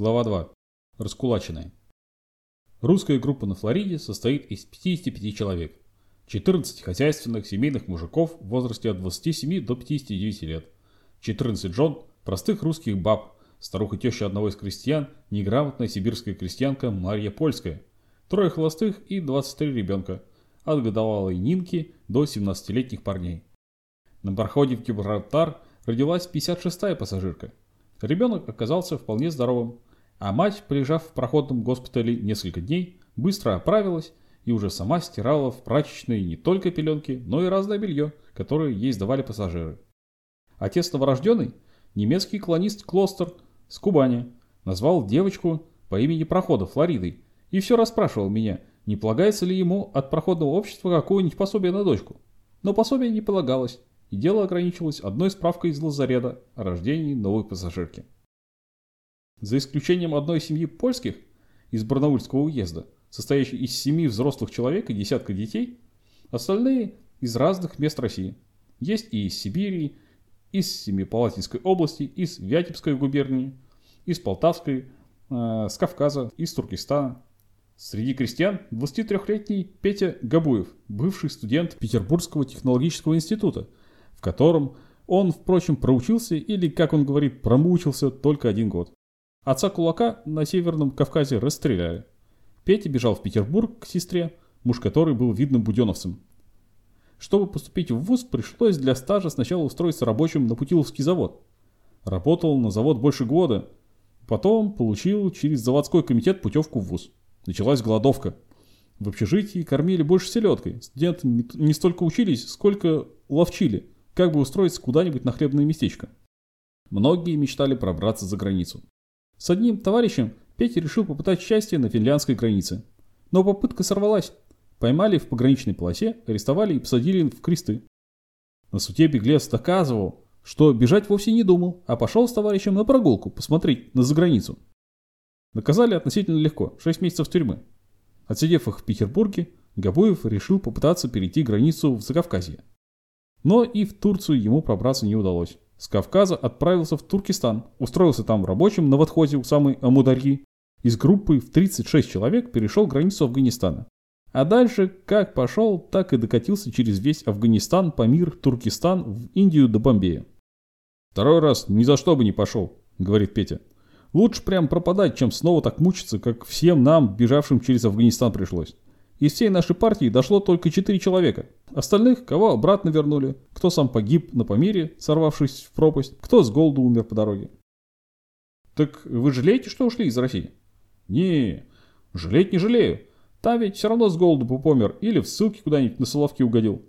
Глава 2. Раскулаченные. Русская группа на Флориде состоит из 55 человек. 14 хозяйственных семейных мужиков в возрасте от 27 до 59 лет. 14 жен, простых русских баб, старуха-теща одного из крестьян, неграмотная сибирская крестьянка Марья Польская. Трое холостых и 23 ребенка, от годовалой Нинки до 17-летних парней. На пароходе в Гибралтар родилась 56-я пассажирка. Ребенок оказался вполне здоровым, а мать, прижав в проходном госпитале несколько дней, быстро оправилась и уже сама стирала в прачечной не только пеленки, но и разное белье, которое ей сдавали пассажиры. Отец новорожденный, немецкий колонист Клостер с Кубани, назвал девочку по имени прохода Флоридой и все расспрашивал меня, не полагается ли ему от проходного общества какое-нибудь пособие на дочку. Но пособие не полагалось, и дело ограничилось одной справкой из лазарета о рождении новой пассажирки. За исключением одной семьи польских из Барнаульского уезда, состоящей из семи взрослых человек и десятка детей, остальные из разных мест России. Есть и из Сибири, из Семипалатинской области, из Вятебской губернии, из Полтавской, э, с Кавказа, из Туркестана. Среди крестьян 23-летний Петя Габуев, бывший студент Петербургского технологического института, в котором он, впрочем, проучился или, как он говорит, промучился только один год. Отца кулака на Северном Кавказе расстреляли. Петя бежал в Петербург к сестре, муж которой был видным буденовцем. Чтобы поступить в ВУЗ, пришлось для стажа сначала устроиться рабочим на Путиловский завод. Работал на завод больше года, потом получил через заводской комитет путевку в ВУЗ. Началась голодовка. В общежитии кормили больше селедкой. Студенты не столько учились, сколько ловчили – как бы устроиться куда-нибудь на хлебное местечко. Многие мечтали пробраться за границу. С одним товарищем Петя решил попытать счастье на финляндской границе. Но попытка сорвалась. Поймали в пограничной полосе, арестовали и посадили в кресты. На суде беглец доказывал, что бежать вовсе не думал, а пошел с товарищем на прогулку посмотреть на заграницу. Наказали относительно легко, 6 месяцев тюрьмы. Отсидев их в Петербурге, Габуев решил попытаться перейти границу в Закавказье. Но и в Турцию ему пробраться не удалось. С Кавказа отправился в Туркестан, устроился там рабочим на подходе у самой Амударьи. Из группы в 36 человек перешел границу Афганистана. А дальше как пошел, так и докатился через весь Афганистан, Памир, Туркестан, в Индию до Бомбея. «Второй раз ни за что бы не пошел», — говорит Петя. «Лучше прям пропадать, чем снова так мучиться, как всем нам, бежавшим через Афганистан, пришлось. Из всей нашей партии дошло только 4 человека. Остальных, кого обратно вернули, кто сам погиб на Памире, сорвавшись в пропасть, кто с голоду умер по дороге. Так вы жалеете, что ушли из России? Не, жалеть не жалею. Там ведь все равно с голоду помер или в ссылке куда-нибудь на Соловки угодил.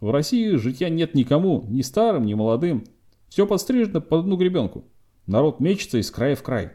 В России житья нет никому, ни старым, ни молодым. Все подстрижено под одну гребенку. Народ мечется из края в край.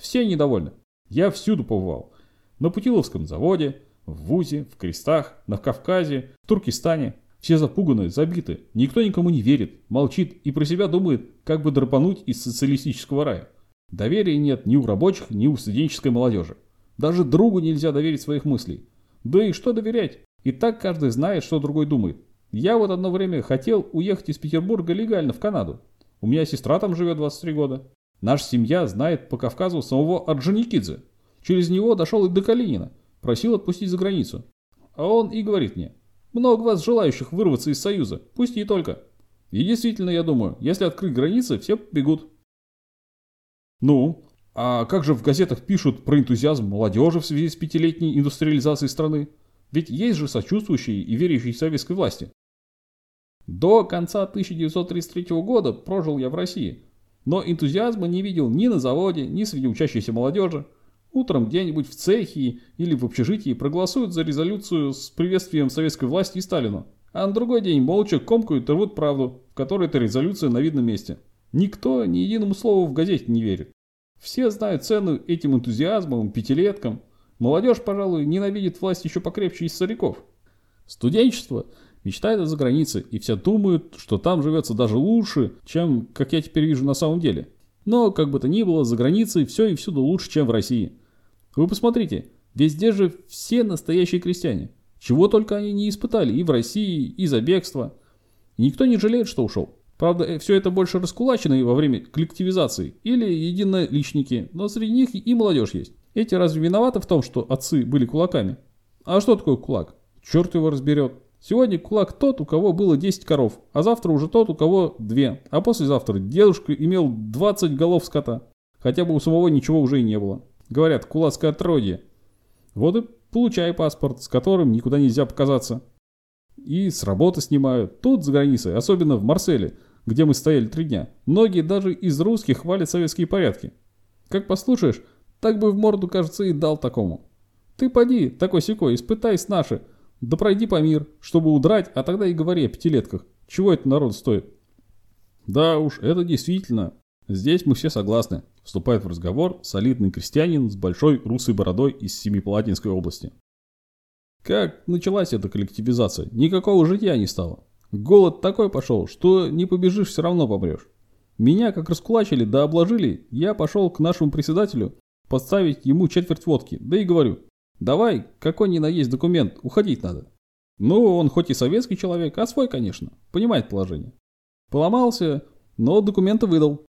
Все недовольны. Я всюду побывал. На Путиловском заводе, в ВУЗе, в Крестах, на Кавказе, в Туркестане. Все запуганы, забиты. Никто никому не верит, молчит и про себя думает, как бы драпануть из социалистического рая. Доверия нет ни у рабочих, ни у студенческой молодежи. Даже другу нельзя доверить своих мыслей. Да и что доверять? И так каждый знает, что другой думает. Я вот одно время хотел уехать из Петербурга легально в Канаду. У меня сестра там живет 23 года. Наша семья знает по Кавказу самого Орджоникидзе. Через него дошел и до Калинина. Просил отпустить за границу. А он и говорит мне, много вас желающих вырваться из Союза, пусть и только. И действительно, я думаю, если открыть границы, все бегут. Ну, а как же в газетах пишут про энтузиазм молодежи в связи с пятилетней индустриализацией страны? Ведь есть же сочувствующие и верящие советской власти. До конца 1933 года прожил я в России, но энтузиазма не видел ни на заводе, ни среди учащейся молодежи. Утром где-нибудь в цехе или в общежитии проголосуют за резолюцию с приветствием советской власти и Сталину, а на другой день молча комкают и рвут правду, в которой эта резолюция на видном месте. Никто ни единому слову в газете не верит. Все знают цену этим энтузиазмом, пятилеткам. Молодежь, пожалуй, ненавидит власть еще покрепче из стариков. Студенчество мечтает о загранице, и все думают, что там живется даже лучше, чем, как я теперь вижу на самом деле. Но, как бы то ни было, за границей все и всюду лучше, чем в России. Вы посмотрите, везде же все настоящие крестьяне. Чего только они не испытали и в России, и за бегство. Никто не жалеет, что ушел. Правда, э, все это больше раскулаченные во время коллективизации или единоличники, но среди них и молодежь есть. Эти разве виноваты в том, что отцы были кулаками? А что такое кулак? Черт его разберет. Сегодня кулак тот, у кого было 10 коров, а завтра уже тот, у кого 2, а послезавтра дедушка имел 20 голов скота. Хотя бы у самого ничего уже и не было. Говорят, кулацкое отродье. Вот и получай паспорт, с которым никуда нельзя показаться. И с работы снимают. Тут, за границей, особенно в Марселе, где мы стояли три дня. Многие даже из русских хвалят советские порядки. Как послушаешь, так бы в морду, кажется, и дал такому. Ты поди, такой секой, испытай с наши, да пройди по мир, чтобы удрать, а тогда и говори о пятилетках. Чего это народ стоит? Да уж, это действительно. Здесь мы все согласны. Вступает в разговор солидный крестьянин с большой русой бородой из Семипалатинской области. Как началась эта коллективизация, никакого житья не стало. Голод такой пошел, что не побежишь, все равно помрешь. Меня как раскулачили да обложили, я пошел к нашему председателю подставить ему четверть водки, да и говорю, давай, какой ни на есть документ, уходить надо. Ну, он хоть и советский человек, а свой, конечно, понимает положение. Поломался, но документы выдал.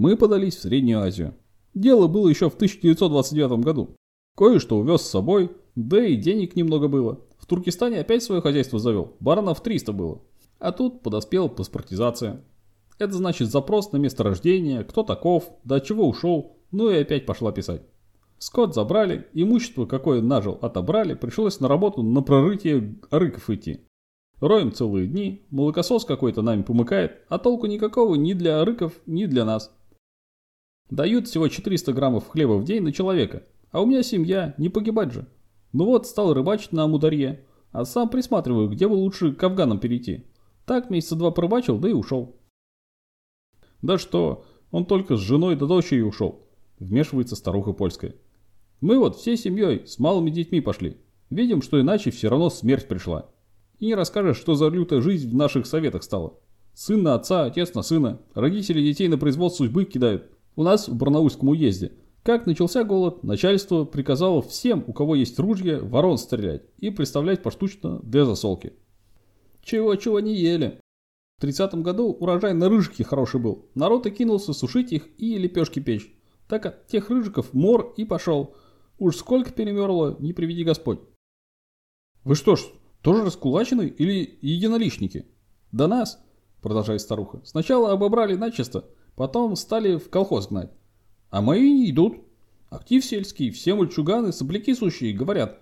Мы подались в Среднюю Азию. Дело было еще в 1929 году. Кое-что увез с собой, да и денег немного было. В Туркестане опять свое хозяйство завел, баранов 300 было. А тут подоспела паспортизация. Это значит запрос на место рождения, кто таков, до чего ушел, ну и опять пошла писать. Скот забрали, имущество, какое нажил, отобрали, пришлось на работу на прорытие рыков идти. Роем целые дни, молокосос какой-то нами помыкает, а толку никакого ни для рыков, ни для нас. Дают всего 400 граммов хлеба в день на человека, а у меня семья, не погибать же. Ну вот, стал рыбачить на Амударье, а сам присматриваю, где бы лучше к афганам перейти. Так месяца два порыбачил, да и ушел. Да что, он только с женой да дочерью ушел. Вмешивается старуха польская. Мы вот всей семьей с малыми детьми пошли. Видим, что иначе все равно смерть пришла. И не расскажешь, что за лютая жизнь в наших советах стала. Сын на отца, отец на сына. Родители детей на произвол судьбы кидают. У нас в Барнаульском уезде. Как начался голод, начальство приказало всем, у кого есть ружья, ворон стрелять и представлять поштучно для засолки. Чего-чего не ели. В 30 году урожай на рыжики хороший был. Народ и кинулся сушить их и лепешки печь. Так от тех рыжиков мор и пошел. Уж сколько перемерло, не приведи Господь. Вы что ж, тоже раскулачены или единоличники? До нас, продолжает старуха, сначала обобрали начисто, потом стали в колхоз гнать. А мои не идут. Актив сельский, все мальчуганы, сопляки сущие, говорят.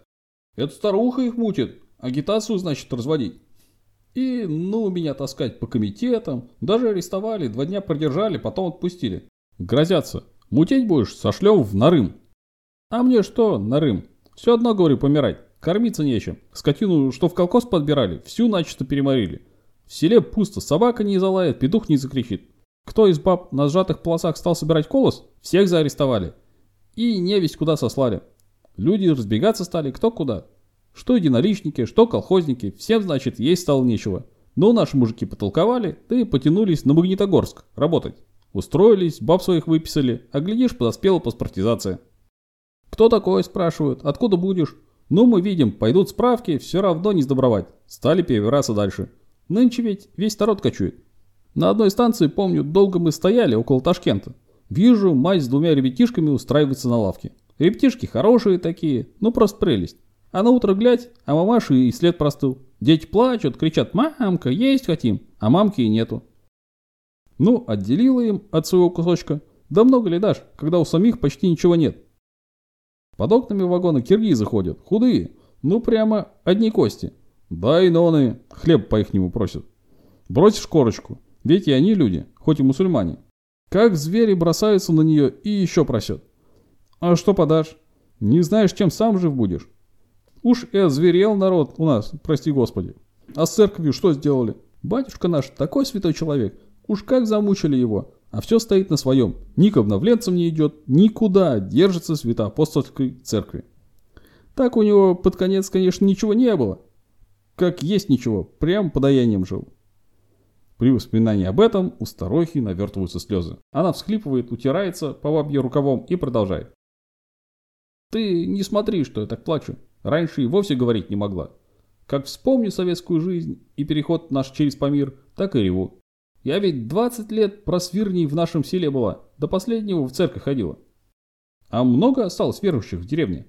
Это старуха их мутит, агитацию, значит, разводить. И, ну, меня таскать по комитетам. Даже арестовали, два дня продержали, потом отпустили. Грозятся. Мутить будешь, сошлем в Нарым. А мне что, Нарым? Все одно, говорю, помирать. Кормиться нечем. Скотину, что в колхоз подбирали, всю начисто переморили. В селе пусто, собака не залает, петух не закричит. Кто из баб на сжатых полосах стал собирать колос, всех заарестовали. И невесть куда сослали. Люди разбегаться стали кто куда. Что единоличники, что колхозники, всем, значит, есть стало нечего. Но наши мужики потолковали, да и потянулись на Магнитогорск работать. Устроились, баб своих выписали, а глядишь, подоспела паспортизация. Кто такой, спрашивают, откуда будешь? Ну, мы видим, пойдут справки, все равно не сдобровать. Стали перебираться дальше. Нынче ведь весь народ кочует. На одной станции, помню, долго мы стояли около Ташкента. Вижу, мать с двумя ребятишками устраивается на лавке. Ребятишки хорошие такие, ну просто прелесть. А на утро глядь, а мамаши и след простыл. Дети плачут, кричат «Мамка, есть хотим!» А мамки и нету. Ну, отделила им от своего кусочка. Да много ли дашь, когда у самих почти ничего нет? Под окнами вагона киргизы ходят, худые. Ну, прямо одни кости. Да и ноны, хлеб по-ихнему просят. Бросишь корочку, ведь и они люди, хоть и мусульмане. Как звери бросаются на нее и еще просят. А что подашь? Не знаешь, чем сам жив будешь. Уж и озверел народ у нас, прости господи. А с церковью что сделали? Батюшка наш такой святой человек. Уж как замучили его. А все стоит на своем. Ни к обновленцам не идет, никуда держится святоапостольской церкви. Так у него под конец, конечно, ничего не было. Как есть ничего, прям подаянием жил. При воспоминании об этом у старухи навертываются слезы. Она всхлипывает, утирается по бабье рукавом и продолжает. Ты не смотри, что я так плачу. Раньше и вовсе говорить не могла. Как вспомню советскую жизнь и переход наш через Памир, так и реву. Я ведь 20 лет просвирней в нашем селе была, до последнего в церковь ходила. А много осталось верующих в деревне?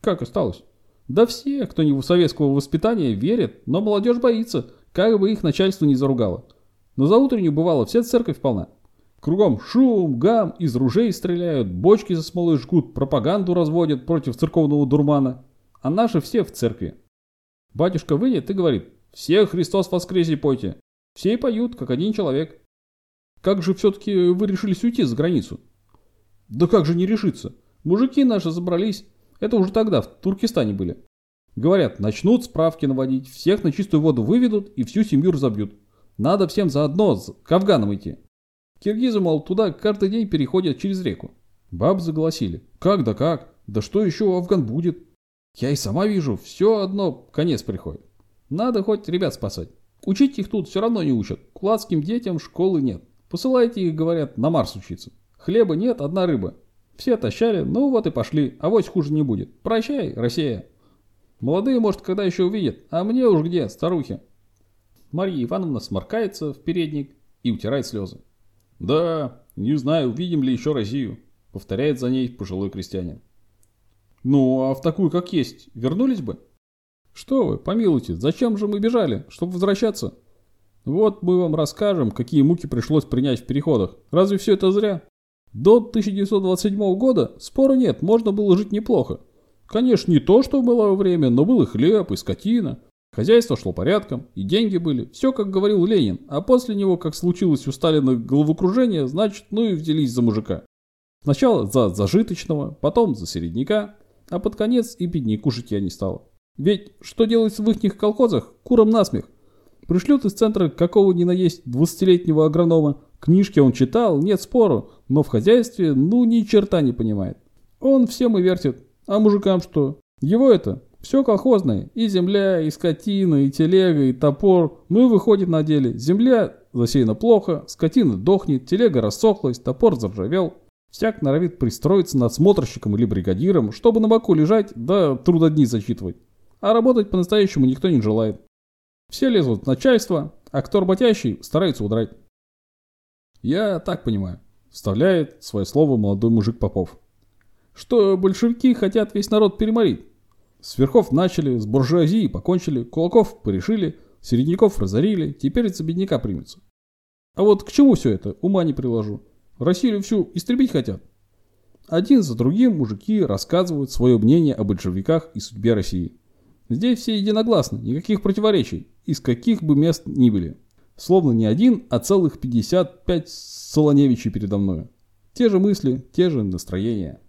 Как осталось? Да все, кто не в советского воспитания, верят, но молодежь боится, как бы их начальство не заругало. Но за утреннюю бывало вся церковь полна. Кругом шум, гам, из ружей стреляют, бочки за смолой жгут, пропаганду разводят против церковного дурмана. А наши все в церкви. Батюшка выйдет и говорит, все Христос воскресе пойте. Все и поют, как один человек. Как же все-таки вы решились уйти за границу? Да как же не решиться? Мужики наши забрались. Это уже тогда, в Туркестане были. Говорят, начнут справки наводить, всех на чистую воду выведут и всю семью разобьют. Надо всем заодно к Афганам идти. Киргизы, мол, туда каждый день переходят через реку. Бабы заголосили. Как да как? Да что еще у Афган будет? Я и сама вижу, все одно конец приходит. Надо хоть ребят спасать. Учить их тут все равно не учат. Кулацким детям школы нет. Посылайте их, говорят, на Марс учиться. Хлеба нет, одна рыба. Все тащали, ну вот и пошли, а вось хуже не будет. Прощай, Россия. Молодые, может, когда еще увидят, а мне уж где, старухи. Марья Ивановна сморкается в передник и утирает слезы. Да, не знаю, увидим ли еще Россию, повторяет за ней пожилой крестьянин. Ну, а в такую, как есть, вернулись бы? Что вы, помилуйте, зачем же мы бежали, чтобы возвращаться? Вот мы вам расскажем, какие муки пришлось принять в переходах. Разве все это зря? До 1927 года спора нет, можно было жить неплохо. Конечно, не то, что было во время, но был и хлеб, и скотина. Хозяйство шло порядком, и деньги были. Все, как говорил Ленин. А после него, как случилось у Сталина головокружение, значит, ну и взялись за мужика. Сначала за зажиточного, потом за середняка, а под конец и бедняку житья не стало. Ведь что делается в ихних колхозах? Курам насмех. Пришлют из центра какого ни на есть двадцатилетнего агронома. Книжки он читал, нет спору, но в хозяйстве ну ни черта не понимает. Он всем и вертит. А мужикам что? Его это все колхозное. И земля, и скотина, и телега, и топор. Ну и выходит на деле. Земля засеяна плохо, скотина дохнет, телега рассохлась, топор заржавел. Всяк норовит пристроиться надсмотрщиком или бригадиром, чтобы на боку лежать, да трудодни зачитывать. А работать по-настоящему никто не желает. Все лезут в начальство, а кто работящий старается удрать. Я так понимаю, вставляет свое слово молодой мужик Попов. Что большевики хотят весь народ переморить. С верхов начали, с буржуазии покончили, кулаков порешили, середняков разорили, теперь за бедняка примется. А вот к чему все это, ума не приложу. Россию всю истребить хотят. Один за другим мужики рассказывают свое мнение о большевиках и судьбе России. Здесь все единогласны, никаких противоречий, из каких бы мест ни были. Словно не один, а целых 55 Солоневичей передо мной. Те же мысли, те же настроения.